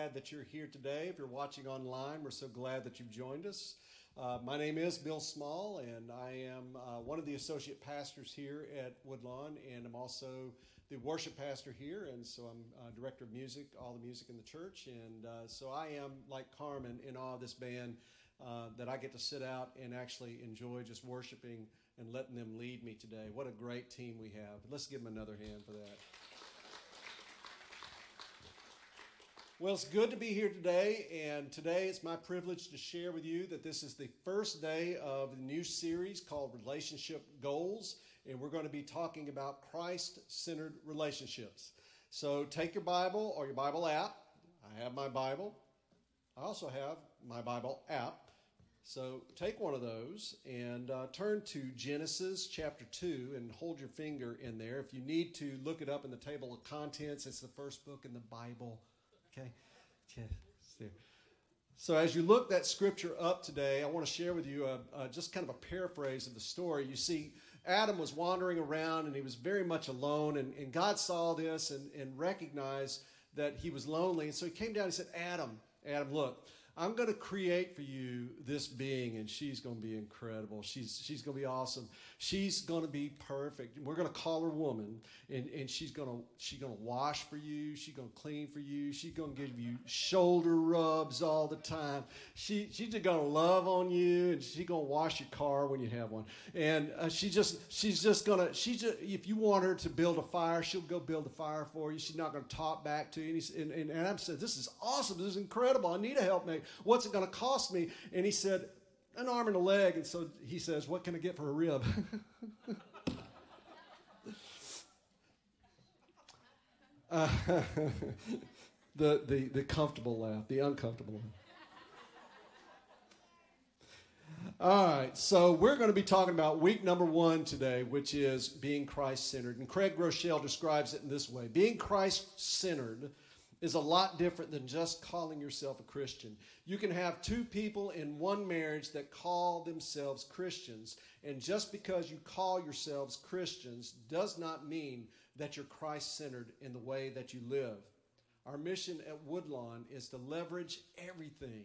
glad that you're here today. If you're watching online, we're so glad that you've joined us. Uh, my name is Bill Small, and I am uh, one of the associate pastors here at Woodlawn, and I'm also the worship pastor here, and so I'm uh, director of music, all the music in the church, and uh, so I am like Carmen in awe of this band uh, that I get to sit out and actually enjoy just worshiping and letting them lead me today. What a great team we have! Let's give them another hand for that. Well, it's good to be here today, and today it's my privilege to share with you that this is the first day of the new series called Relationship Goals, and we're going to be talking about Christ centered relationships. So take your Bible or your Bible app. I have my Bible. I also have my Bible app. So take one of those and uh, turn to Genesis chapter 2 and hold your finger in there. If you need to look it up in the table of contents, it's the first book in the Bible Okay? There. So, as you look that scripture up today, I want to share with you a, a, just kind of a paraphrase of the story. You see, Adam was wandering around and he was very much alone, and, and God saw this and, and recognized that he was lonely. And so he came down and said, Adam, Adam, look, I'm going to create for you this being, and she's going to be incredible. She's, she's going to be awesome. She's going to be perfect. We're going to call her woman, and, and she's going to she's going to wash for you. She's going to clean for you. She's going to give you shoulder rubs all the time. She, she's just going to love on you, and she's going to wash your car when you have one. And uh, she just she's just going to she just if you want her to build a fire, she'll go build a fire for you. She's not going to talk back to you. And, and, and Adam said, "This is awesome. This is incredible. I need a helpmate." What's it going to cost me? And he said, An arm and a leg. And so he says, What can I get for a rib? uh, the, the, the comfortable laugh, the uncomfortable laugh. All right, so we're going to be talking about week number one today, which is being Christ centered. And Craig Groeschel describes it in this way Being Christ centered is a lot different than just calling yourself a Christian. You can have two people in one marriage that call themselves Christians, and just because you call yourselves Christians does not mean that you're Christ centered in the way that you live. Our mission at Woodlawn is to leverage everything,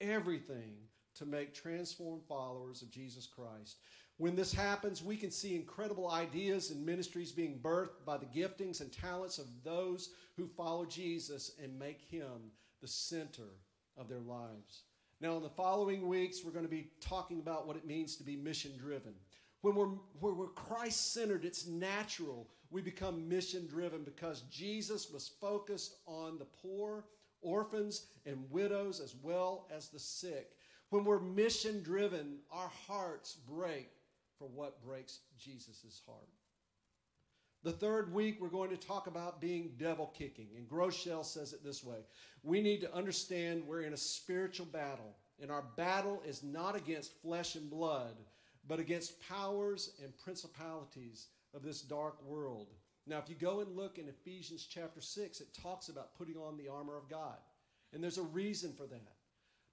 everything to make transformed followers of Jesus Christ. When this happens, we can see incredible ideas and ministries being birthed by the giftings and talents of those who follow Jesus and make him the center of their lives. Now, in the following weeks, we're going to be talking about what it means to be mission driven. When we're, when we're Christ centered, it's natural we become mission driven because Jesus was focused on the poor, orphans, and widows, as well as the sick. When we're mission driven, our hearts break for what breaks Jesus' heart. The third week, we're going to talk about being devil kicking. And Groeschel says it this way We need to understand we're in a spiritual battle, and our battle is not against flesh and blood, but against powers and principalities of this dark world. Now, if you go and look in Ephesians chapter 6, it talks about putting on the armor of God. And there's a reason for that.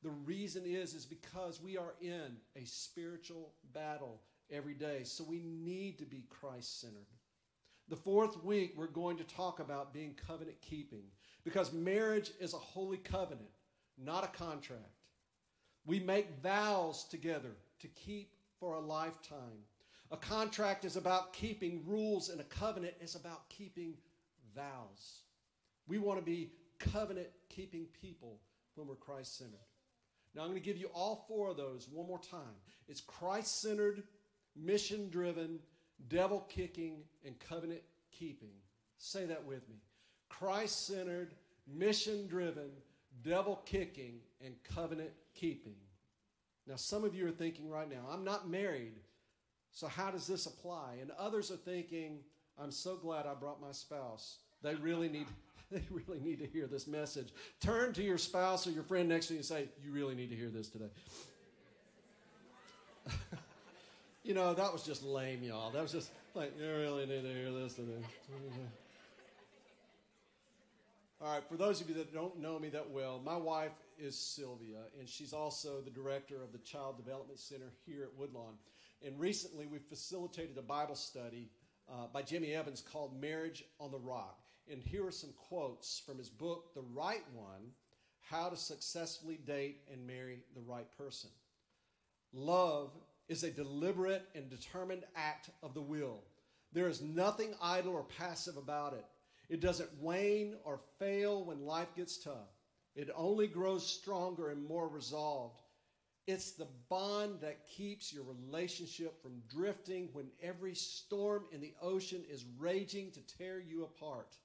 The reason is is because we are in a spiritual battle every day. So we need to be Christ centered. The fourth week, we're going to talk about being covenant keeping because marriage is a holy covenant, not a contract. We make vows together to keep for a lifetime. A contract is about keeping rules, and a covenant is about keeping vows. We want to be covenant keeping people when we're Christ centered. Now, I'm going to give you all four of those one more time. It's Christ centered, mission driven, devil kicking, and covenant keeping. Say that with me. Christ centered, mission driven, devil kicking, and covenant keeping. Now, some of you are thinking right now, I'm not married, so how does this apply? And others are thinking, I'm so glad I brought my spouse. They really need. They really need to hear this message. Turn to your spouse or your friend next to you and say, You really need to hear this today. You know, that was just lame, y'all. That was just like, you really need to hear this. All right, for those of you that don't know me that well, my wife is Sylvia, and she's also the director of the Child Development Center here at Woodlawn. And recently, we facilitated a Bible study uh, by Jimmy Evans called Marriage on the Rock. And here are some quotes from his book, The Right One How to Successfully Date and Marry the Right Person. Love is a deliberate and determined act of the will. There is nothing idle or passive about it. It doesn't wane or fail when life gets tough. It only grows stronger and more resolved. It's the bond that keeps your relationship from drifting when every storm in the ocean is raging to tear you apart.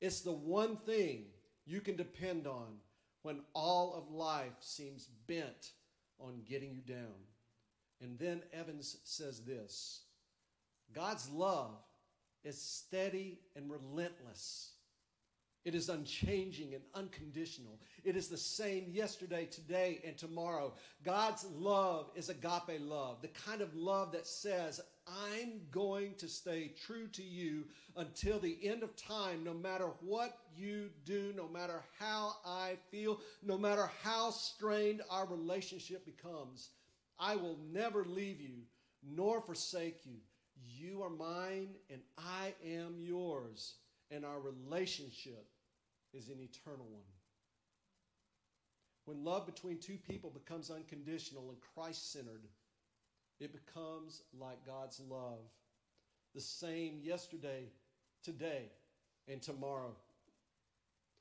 It's the one thing you can depend on when all of life seems bent on getting you down. And then Evans says this God's love is steady and relentless. It is unchanging and unconditional. It is the same yesterday, today, and tomorrow. God's love is agape love, the kind of love that says, I'm going to stay true to you until the end of time, no matter what you do, no matter how I feel, no matter how strained our relationship becomes. I will never leave you nor forsake you. You are mine and I am yours. And our relationship is an eternal one. When love between two people becomes unconditional and Christ centered, it becomes like God's love, the same yesterday, today, and tomorrow.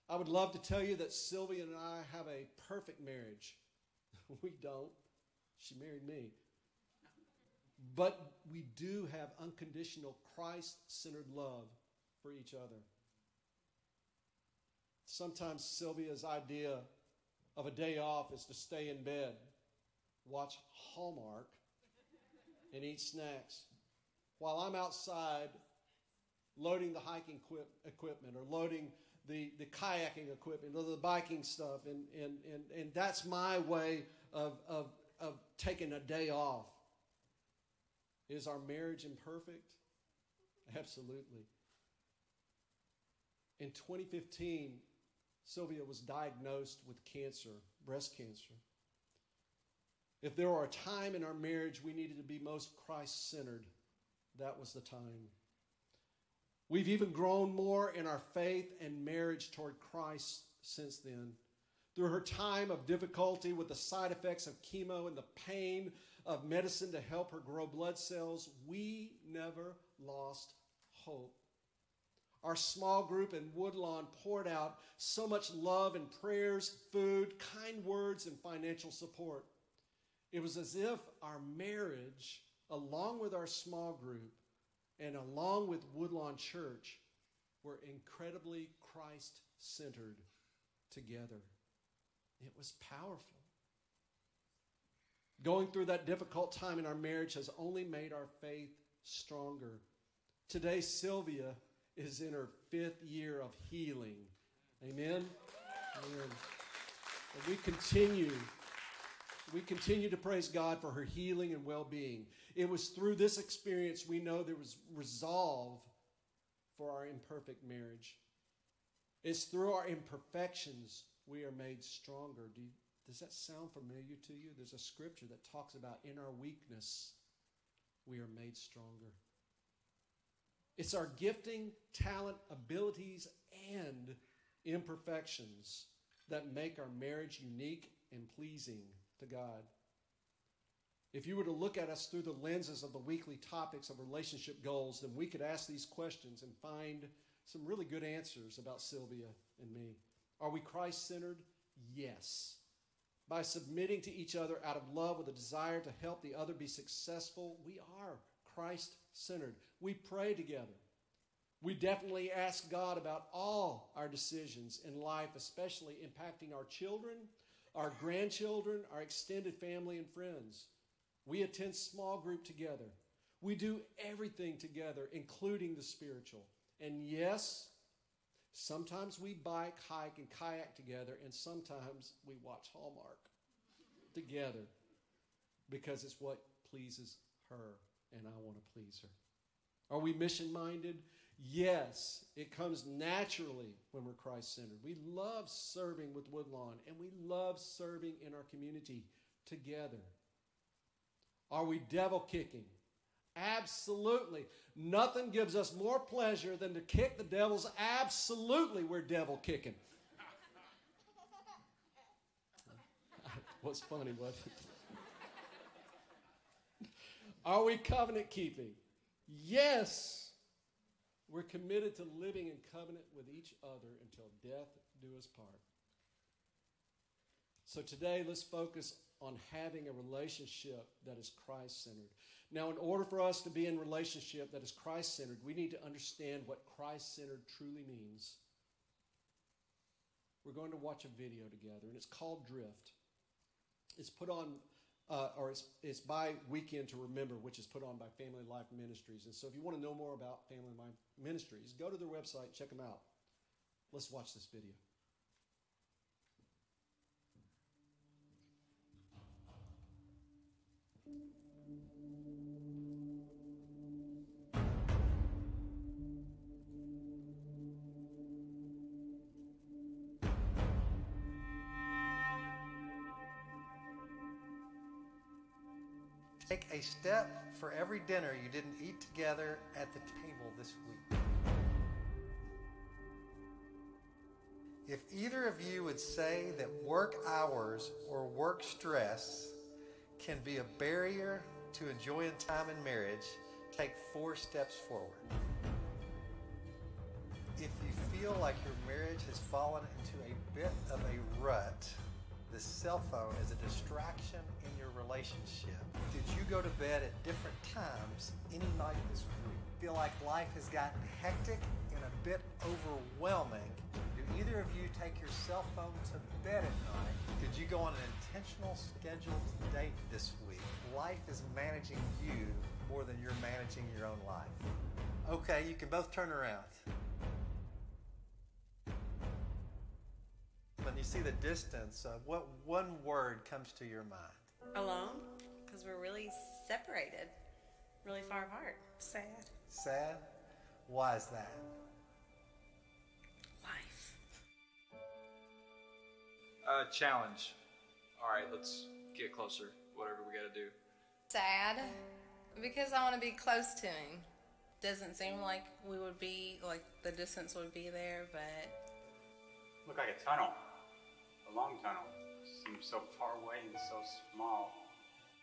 I would love to tell you that Sylvia and I have a perfect marriage. we don't. She married me. But we do have unconditional Christ centered love for each other. Sometimes Sylvia's idea of a day off is to stay in bed, watch Hallmark, and eat snacks while I'm outside loading the hiking equip- equipment or loading the, the kayaking equipment or the biking stuff. And, and, and, and that's my way of, of, of taking a day off. Is our marriage imperfect? Absolutely. In 2015, Sylvia was diagnosed with cancer, breast cancer. If there were a time in our marriage we needed to be most Christ centered, that was the time. We've even grown more in our faith and marriage toward Christ since then. Through her time of difficulty with the side effects of chemo and the pain of medicine to help her grow blood cells, we never lost hope. Our small group in Woodlawn poured out so much love and prayers, food, kind words, and financial support. It was as if our marriage, along with our small group and along with Woodlawn Church, were incredibly Christ centered together. It was powerful. Going through that difficult time in our marriage has only made our faith stronger. Today, Sylvia is in her fifth year of healing. Amen? Amen. And we continue. We continue to praise God for her healing and well being. It was through this experience we know there was resolve for our imperfect marriage. It's through our imperfections we are made stronger. Do you, does that sound familiar to you? There's a scripture that talks about in our weakness we are made stronger. It's our gifting, talent, abilities, and imperfections that make our marriage unique and pleasing to God. If you were to look at us through the lenses of the weekly topics of relationship goals, then we could ask these questions and find some really good answers about Sylvia and me. Are we Christ centered? Yes. By submitting to each other out of love with a desire to help the other be successful, we are Christ centered. We pray together. We definitely ask God about all our decisions in life, especially impacting our children, our grandchildren, our extended family, and friends. We attend small group together. We do everything together, including the spiritual. And yes, sometimes we bike, hike, and kayak together, and sometimes we watch Hallmark together because it's what pleases her and I want to please her. Are we mission minded? Yes, it comes naturally when we're Christ centered. We love serving with Woodlawn and we love serving in our community together. Are we devil kicking? Absolutely. Nothing gives us more pleasure than to kick the devil's. Absolutely, we're devil kicking. What's funny, what? Are we covenant keeping? Yes. We're committed to living in covenant with each other until death do us part. So today, let's focus on having a relationship that is Christ centered. Now, in order for us to be in relationship that is Christ centered, we need to understand what Christ centered truly means. We're going to watch a video together, and it's called Drift. It's put on, uh, or it's, it's by Weekend to Remember, which is put on by Family Life Ministries. And so, if you want to know more about Family Life Ministries, go to their website, check them out. Let's watch this video. A step for every dinner you didn't eat together at the table this week. If either of you would say that work hours or work stress can be a barrier to enjoying time in marriage, take four steps forward. If you feel like your marriage has fallen into a bit of a rut, the cell phone is a distraction in your relationship. Did you go to bed at different times any night this week? Feel like life has gotten hectic and a bit overwhelming? Do either of you take your cell phone to bed at night? Did you go on an intentional scheduled date this week? Life is managing you more than you're managing your own life. Okay, you can both turn around. When you see the distance, uh, what one word comes to your mind? Alone? Because we're really separated, really far apart. Sad. Sad? Why is that? Life. Uh, challenge. All right, let's get closer. Whatever we got to do. Sad because I want to be close to him. Doesn't seem like we would be like the distance would be there, but Look like a tunnel, a long tunnel. Seems so far away and so small.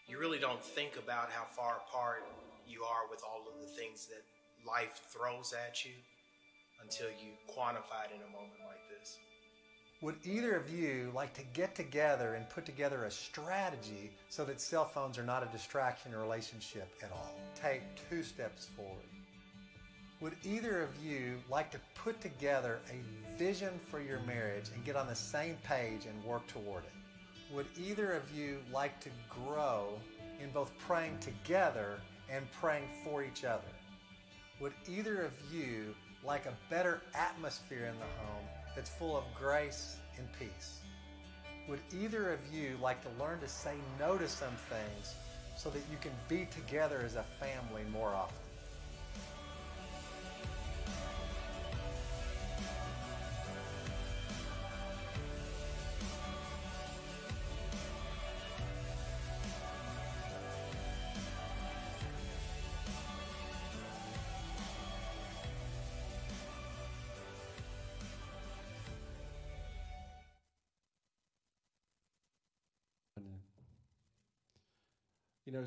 You really don't think about how far apart you are with all of the things that life throws at you until you quantify it in a moment like this. Would either of you like to get together and put together a strategy so that cell phones are not a distraction in a relationship at all? Take two steps forward. Would either of you like to put together a vision for your marriage and get on the same page and work toward it? Would either of you like to grow in both praying together and praying for each other? Would either of you like a better atmosphere in the home that's full of grace and peace? Would either of you like to learn to say no to some things so that you can be together as a family more often? You know,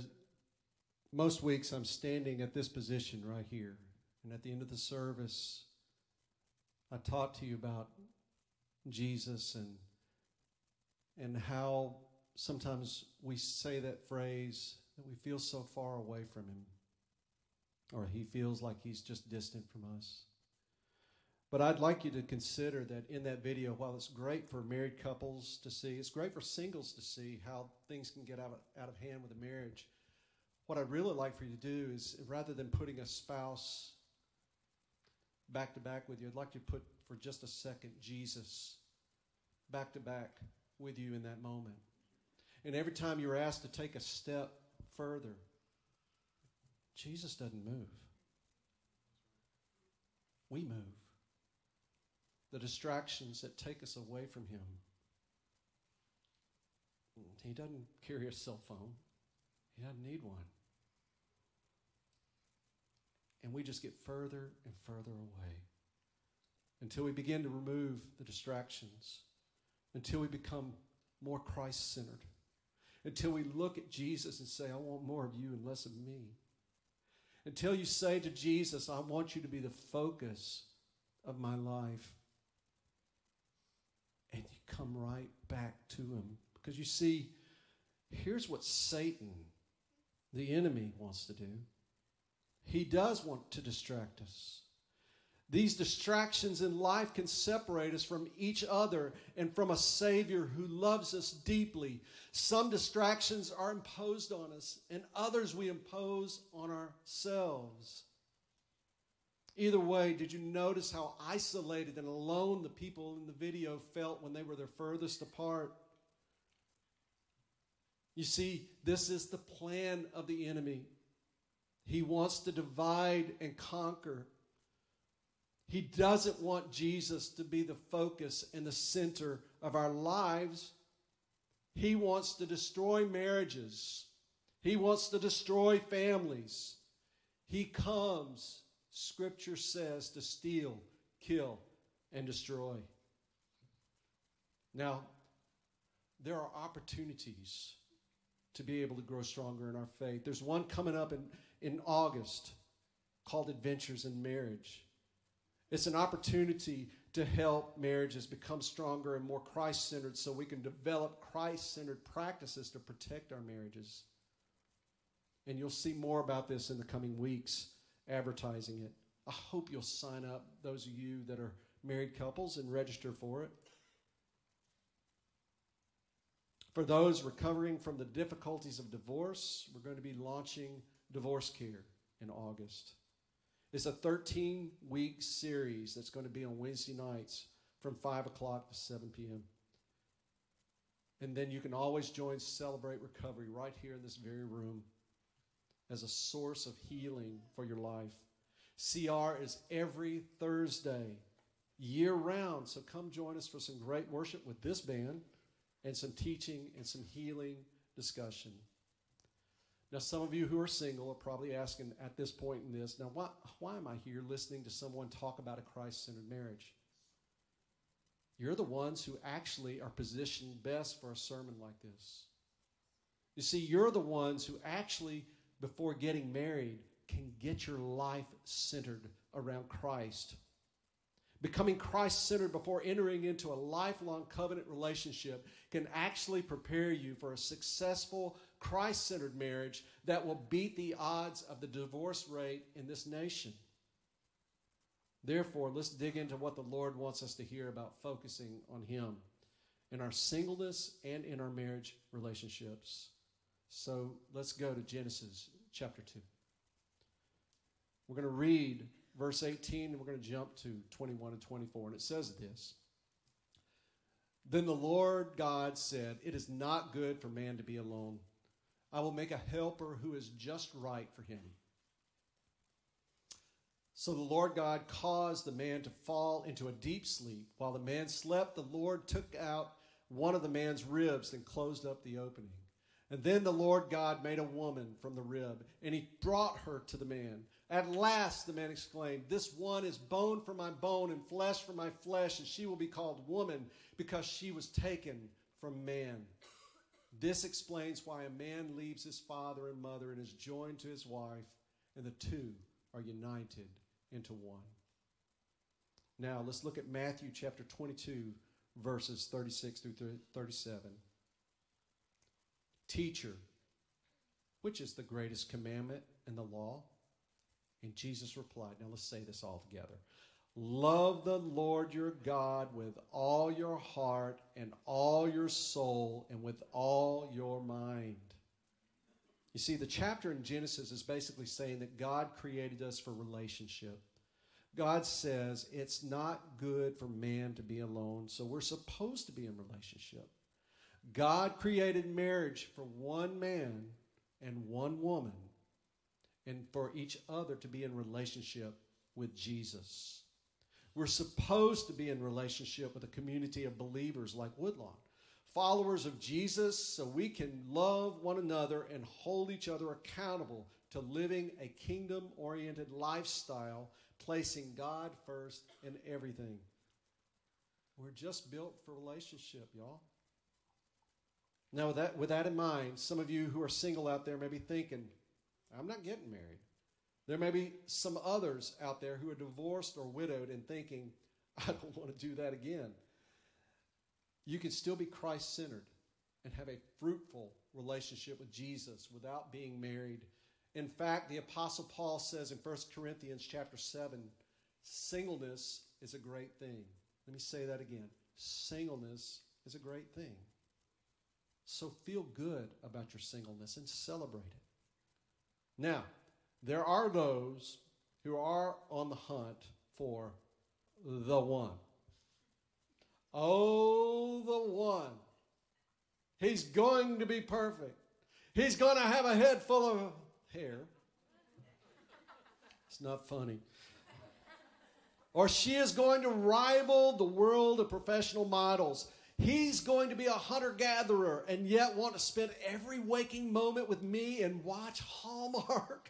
most weeks I'm standing at this position right here. And at the end of the service, I talk to you about Jesus and and how sometimes we say that phrase that we feel so far away from him or he feels like he's just distant from us. But I'd like you to consider that in that video, while it's great for married couples to see, it's great for singles to see how things can get out of, out of hand with a marriage. What I'd really like for you to do is rather than putting a spouse back to back with you, I'd like you to put for just a second Jesus back to back with you in that moment. And every time you're asked to take a step further, Jesus doesn't move. We move the distractions that take us away from Him. He doesn't carry a cell phone, He doesn't need one. and we just get further and further away until we begin to remove the distractions, until we become more Christ centered, until we look at Jesus and say, I want more of you and less of me. Until you say to Jesus, I want you to be the focus of my life. Come right back to him. Because you see, here's what Satan, the enemy, wants to do. He does want to distract us. These distractions in life can separate us from each other and from a Savior who loves us deeply. Some distractions are imposed on us, and others we impose on ourselves. Either way, did you notice how isolated and alone the people in the video felt when they were their furthest apart? You see, this is the plan of the enemy. He wants to divide and conquer. He doesn't want Jesus to be the focus and the center of our lives. He wants to destroy marriages. He wants to destroy families. He comes, Scripture says, to steal, kill, and destroy. Now, there are opportunities to be able to grow stronger in our faith. There's one coming up in, in August called Adventures in Marriage. It's an opportunity to help marriages become stronger and more Christ centered so we can develop Christ centered practices to protect our marriages. And you'll see more about this in the coming weeks, advertising it. I hope you'll sign up, those of you that are married couples, and register for it. For those recovering from the difficulties of divorce, we're going to be launching Divorce Care in August. It's a 13 week series that's going to be on Wednesday nights from 5 o'clock to 7 p.m. And then you can always join Celebrate Recovery right here in this very room as a source of healing for your life. CR is every Thursday, year round. So come join us for some great worship with this band and some teaching and some healing discussion. Now, some of you who are single are probably asking at this point in this, now, why, why am I here listening to someone talk about a Christ centered marriage? You're the ones who actually are positioned best for a sermon like this. You see, you're the ones who actually, before getting married, can get your life centered around Christ Becoming Christ centered before entering into a lifelong covenant relationship can actually prepare you for a successful Christ centered marriage that will beat the odds of the divorce rate in this nation. Therefore, let's dig into what the Lord wants us to hear about focusing on Him in our singleness and in our marriage relationships. So let's go to Genesis chapter 2. We're going to read verse 18, and we're going to jump to 21 and 24. And it says this Then the Lord God said, It is not good for man to be alone. I will make a helper who is just right for him. So the Lord God caused the man to fall into a deep sleep. While the man slept, the Lord took out one of the man's ribs and closed up the opening. And then the Lord God made a woman from the rib, and he brought her to the man. At last, the man exclaimed, This one is bone for my bone and flesh for my flesh, and she will be called woman because she was taken from man. This explains why a man leaves his father and mother and is joined to his wife, and the two are united into one. Now, let's look at Matthew chapter 22, verses 36 through 37. Teacher, which is the greatest commandment in the law? And Jesus replied, Now let's say this all together. Love the Lord your God with all your heart and all your soul and with all your mind. You see, the chapter in Genesis is basically saying that God created us for relationship. God says it's not good for man to be alone, so we're supposed to be in relationship. God created marriage for one man and one woman and for each other to be in relationship with Jesus. We're supposed to be in relationship with a community of believers like Woodlawn, followers of Jesus, so we can love one another and hold each other accountable to living a kingdom oriented lifestyle, placing God first in everything. We're just built for relationship, y'all. Now, with that, with that in mind, some of you who are single out there may be thinking, I'm not getting married. There may be some others out there who are divorced or widowed and thinking, I don't want to do that again. You can still be Christ centered and have a fruitful relationship with Jesus without being married. In fact, the apostle Paul says in 1 Corinthians chapter 7, singleness is a great thing. Let me say that again. Singleness is a great thing. So feel good about your singleness and celebrate it. Now, there are those who are on the hunt for the one. Oh, the one. He's going to be perfect. He's going to have a head full of hair. It's not funny. Or she is going to rival the world of professional models. He's going to be a hunter gatherer and yet want to spend every waking moment with me and watch Hallmark.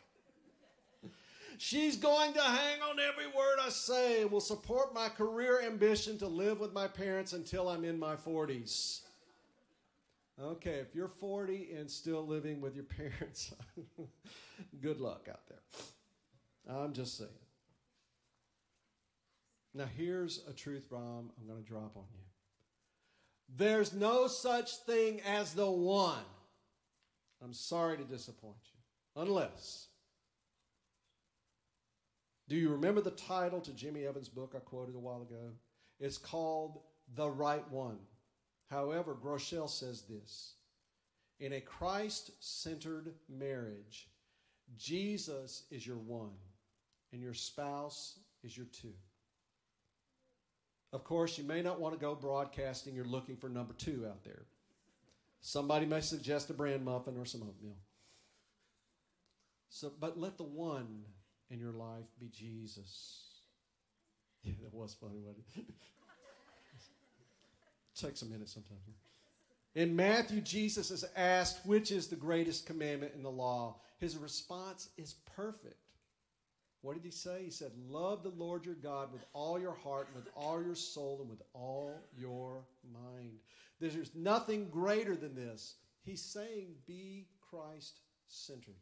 She's going to hang on every word I say and will support my career ambition to live with my parents until I'm in my 40s. Okay, if you're 40 and still living with your parents, good luck out there. I'm just saying. Now, here's a truth bomb I'm going to drop on you. There's no such thing as the one. I'm sorry to disappoint you. Unless. Do you remember the title to Jimmy Evans' book I quoted a while ago? It's called The Right One. However, Groeschel says this In a Christ centered marriage, Jesus is your one, and your spouse is your two. Of course, you may not want to go broadcasting, you're looking for number two out there. Somebody may suggest a bran muffin or some oatmeal. So, but let the one in your life be Jesus. Yeah, that was funny, wasn't it? takes a minute sometimes. In Matthew, Jesus is asked, which is the greatest commandment in the law? His response is perfect. What did he say? He said, Love the Lord your God with all your heart, with all your soul, and with all your mind. There's nothing greater than this. He's saying, Be Christ centered.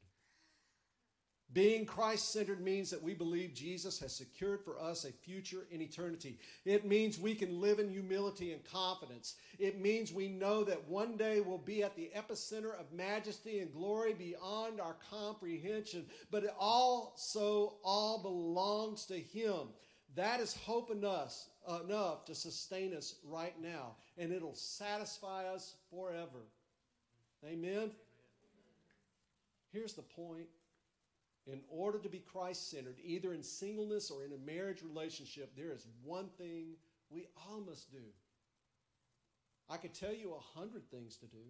Being Christ centered means that we believe Jesus has secured for us a future in eternity. It means we can live in humility and confidence. It means we know that one day we'll be at the epicenter of majesty and glory beyond our comprehension, but it also all belongs to Him. That is hope enough, enough to sustain us right now, and it'll satisfy us forever. Amen? Here's the point in order to be Christ centered, either in singleness or in a marriage relationship, there is one thing we all must do. I could tell you a hundred things to do.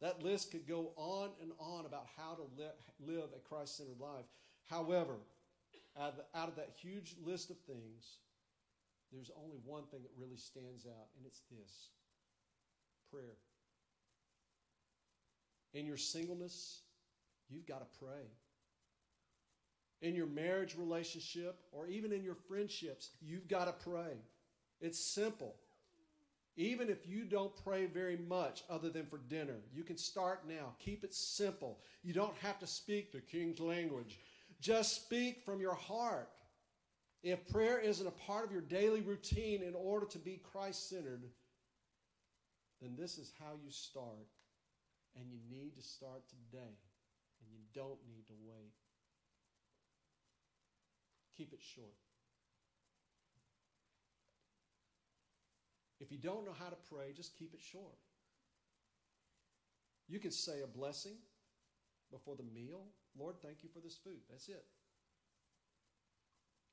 That list could go on and on about how to live a Christ centered life. However, out of, the, out of that huge list of things, there's only one thing that really stands out, and it's this prayer. In your singleness, you've got to pray in your marriage relationship or even in your friendships, you've got to pray. It's simple. Even if you don't pray very much other than for dinner, you can start now. Keep it simple. You don't have to speak the king's language. Just speak from your heart. If prayer isn't a part of your daily routine in order to be Christ centered, then this is how you start. And you need to start today. And you don't need to wait. Keep it short. If you don't know how to pray, just keep it short. You can say a blessing before the meal. Lord, thank you for this food. That's it.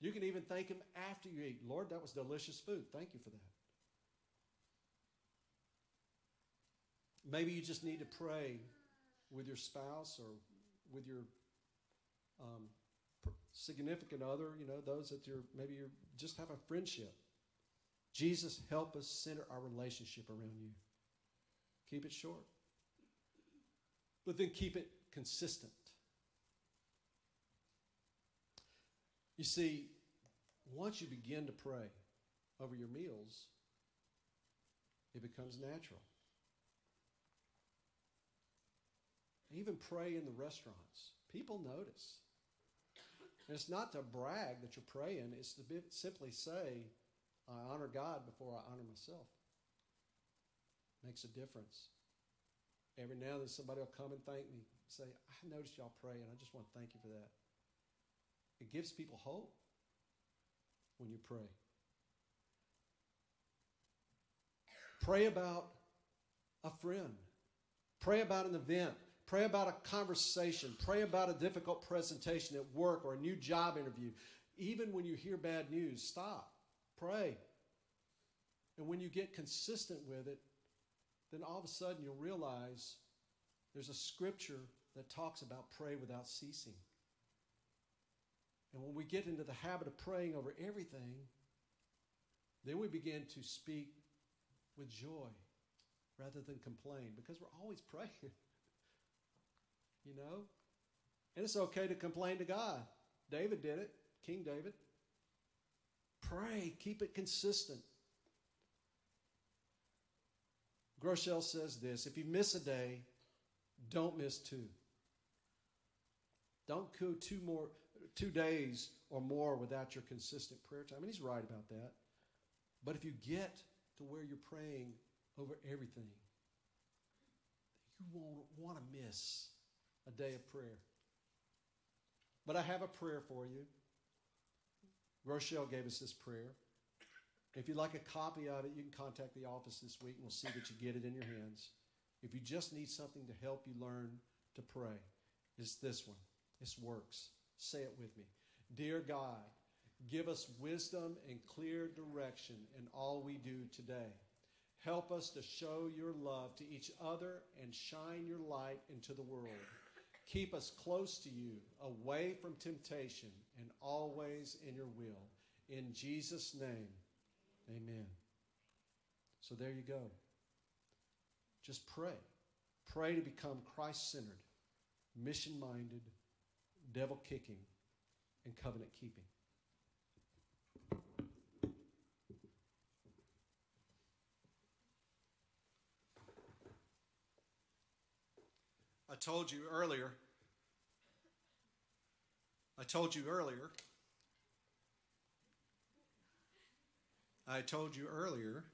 You can even thank Him after you eat. Lord, that was delicious food. Thank you for that. Maybe you just need to pray with your spouse or with your um, significant other, you know, those that you're maybe you're just have a friendship. Jesus, help us center our relationship around you. Keep it short, but then keep it consistent. You see, once you begin to pray over your meals, it becomes natural. Even pray in the restaurants. People notice. And it's not to brag that you're praying, it's to be, simply say, I honor God before I honor myself. Makes a difference. Every now and then somebody will come and thank me, say, I noticed y'all pray, and I just want to thank you for that. It gives people hope when you pray. Pray about a friend. Pray about an event. Pray about a conversation. Pray about a difficult presentation at work or a new job interview. Even when you hear bad news, stop. Pray. And when you get consistent with it, then all of a sudden you'll realize there's a scripture that talks about pray without ceasing. And when we get into the habit of praying over everything, then we begin to speak with joy rather than complain because we're always praying. You know? And it's okay to complain to God. David did it, King David. Pray, keep it consistent. Groeschel says this if you miss a day, don't miss two. Don't go two more two days or more without your consistent prayer time. And he's right about that. But if you get to where you're praying over everything, you won't want to miss a day of prayer. But I have a prayer for you. Groeschel gave us this prayer. If you'd like a copy of it, you can contact the office this week and we'll see that you get it in your hands. If you just need something to help you learn to pray, it's this one. This works. Say it with me. Dear God, give us wisdom and clear direction in all we do today. Help us to show your love to each other and shine your light into the world. Keep us close to you, away from temptation, and always in your will. In Jesus' name, amen. So there you go. Just pray. Pray to become Christ centered, mission minded, devil kicking, and covenant keeping. I told you earlier, I told you earlier, I told you earlier,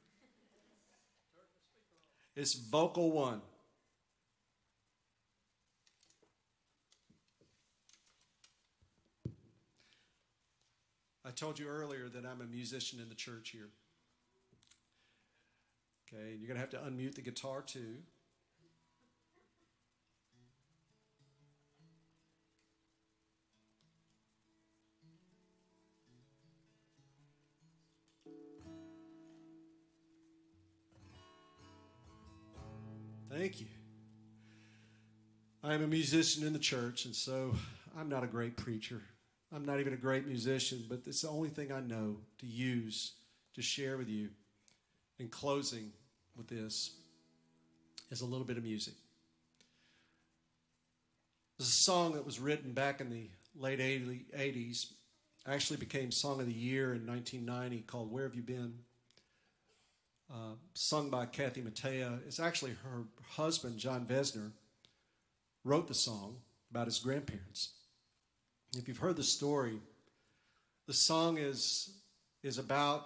it's vocal one. I told you earlier that I'm a musician in the church here. Okay, you're going to have to unmute the guitar too. Thank you. I am a musician in the church, and so I'm not a great preacher. I'm not even a great musician, but it's the only thing I know to use to share with you. In closing with this is a little bit of music. This is a song that was written back in the late 80s. Actually became Song of the Year in 1990 called Where Have You Been? Sung by Kathy Mattea. It's actually her husband, John Vezner, wrote the song about his grandparents. If you've heard the story, the song is, is about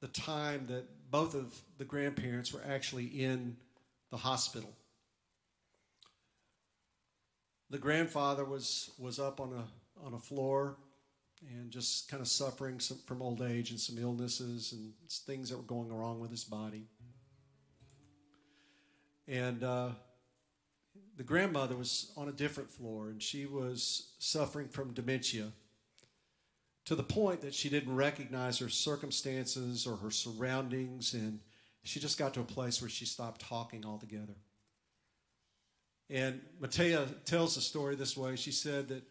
the time that both of the grandparents were actually in the hospital. The grandfather was, was up on a, on a floor and just kind of suffering some, from old age and some illnesses and things that were going wrong with his body. And uh, the grandmother was on a different floor and she was suffering from dementia to the point that she didn't recognize her circumstances or her surroundings and she just got to a place where she stopped talking altogether. And Mattea tells the story this way. She said that,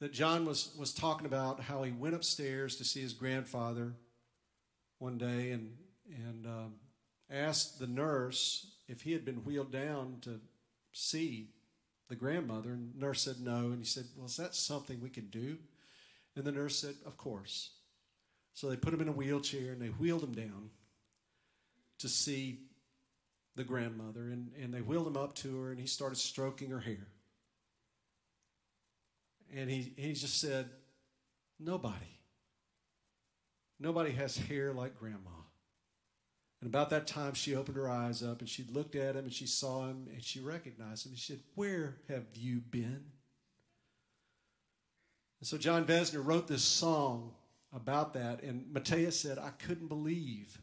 that John was, was talking about how he went upstairs to see his grandfather one day and, and um, asked the nurse if he had been wheeled down to see the grandmother. And nurse said no. And he said, Well, is that something we can do? And the nurse said, Of course. So they put him in a wheelchair and they wheeled him down to see the grandmother. And, and they wheeled him up to her and he started stroking her hair. And he, he just said, Nobody. Nobody has hair like grandma. And about that time, she opened her eyes up and she looked at him and she saw him and she recognized him. And she said, Where have you been? And so Jon Vezner wrote this song about that. And Mattea said, I couldn't believe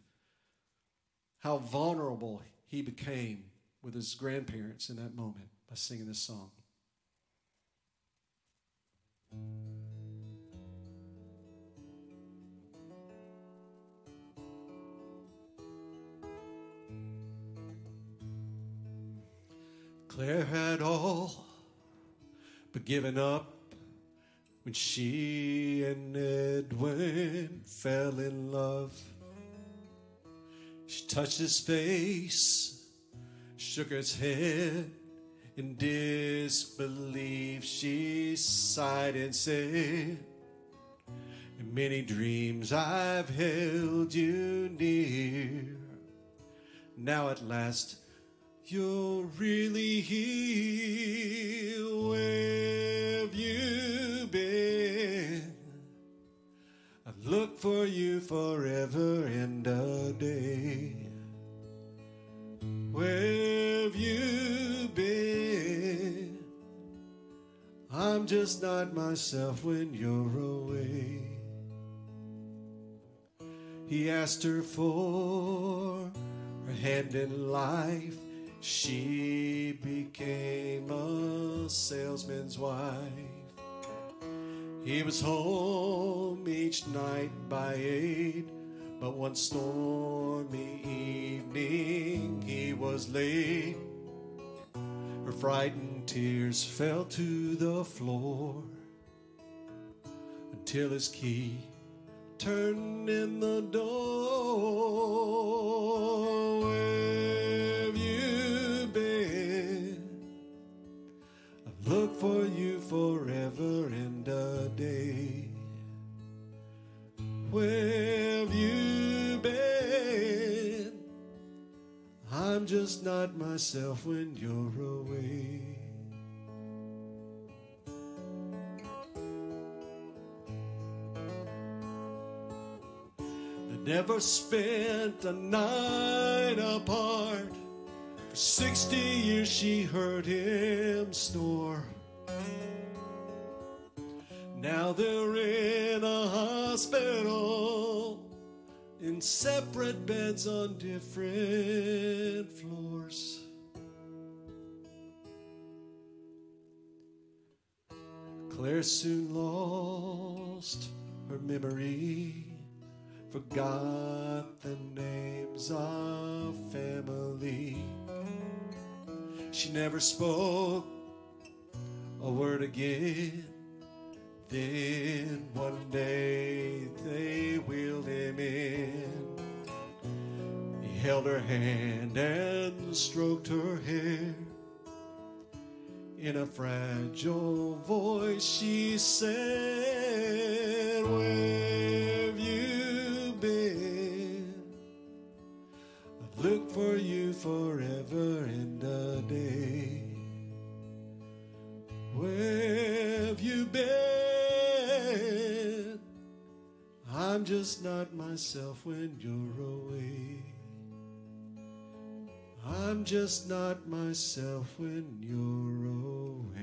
how vulnerable he became with his grandparents in that moment by singing this song. Claire had all but given up when she and Edwin fell in love. She touched his face, shook his head in disbelief. She sighed and said, In many dreams I've held you near. Now at last you're really here. Where have you been? I've looked for you forever and a day. Where have you been? I'm just not myself when you're away. He asked her for her hand in life. She became a salesman's wife. He was home each night by eight, but one stormy evening he was late. Her frightened tears fell to the floor until his key turned in the door. When you're away. They never spent a night apart. For 60 years she heard him snore. Now they're in a hospital in separate beds on different floors. Claire soon lost her memory, forgot the names of family. She never spoke a word again. Then one day they wheeled him in. He held her hand and stroked her hair. In a fragile voice, she said, Where have you been? I've looked for you forever and a day. Where have you been? I'm just not myself when you're away. I'm just not myself when you're away.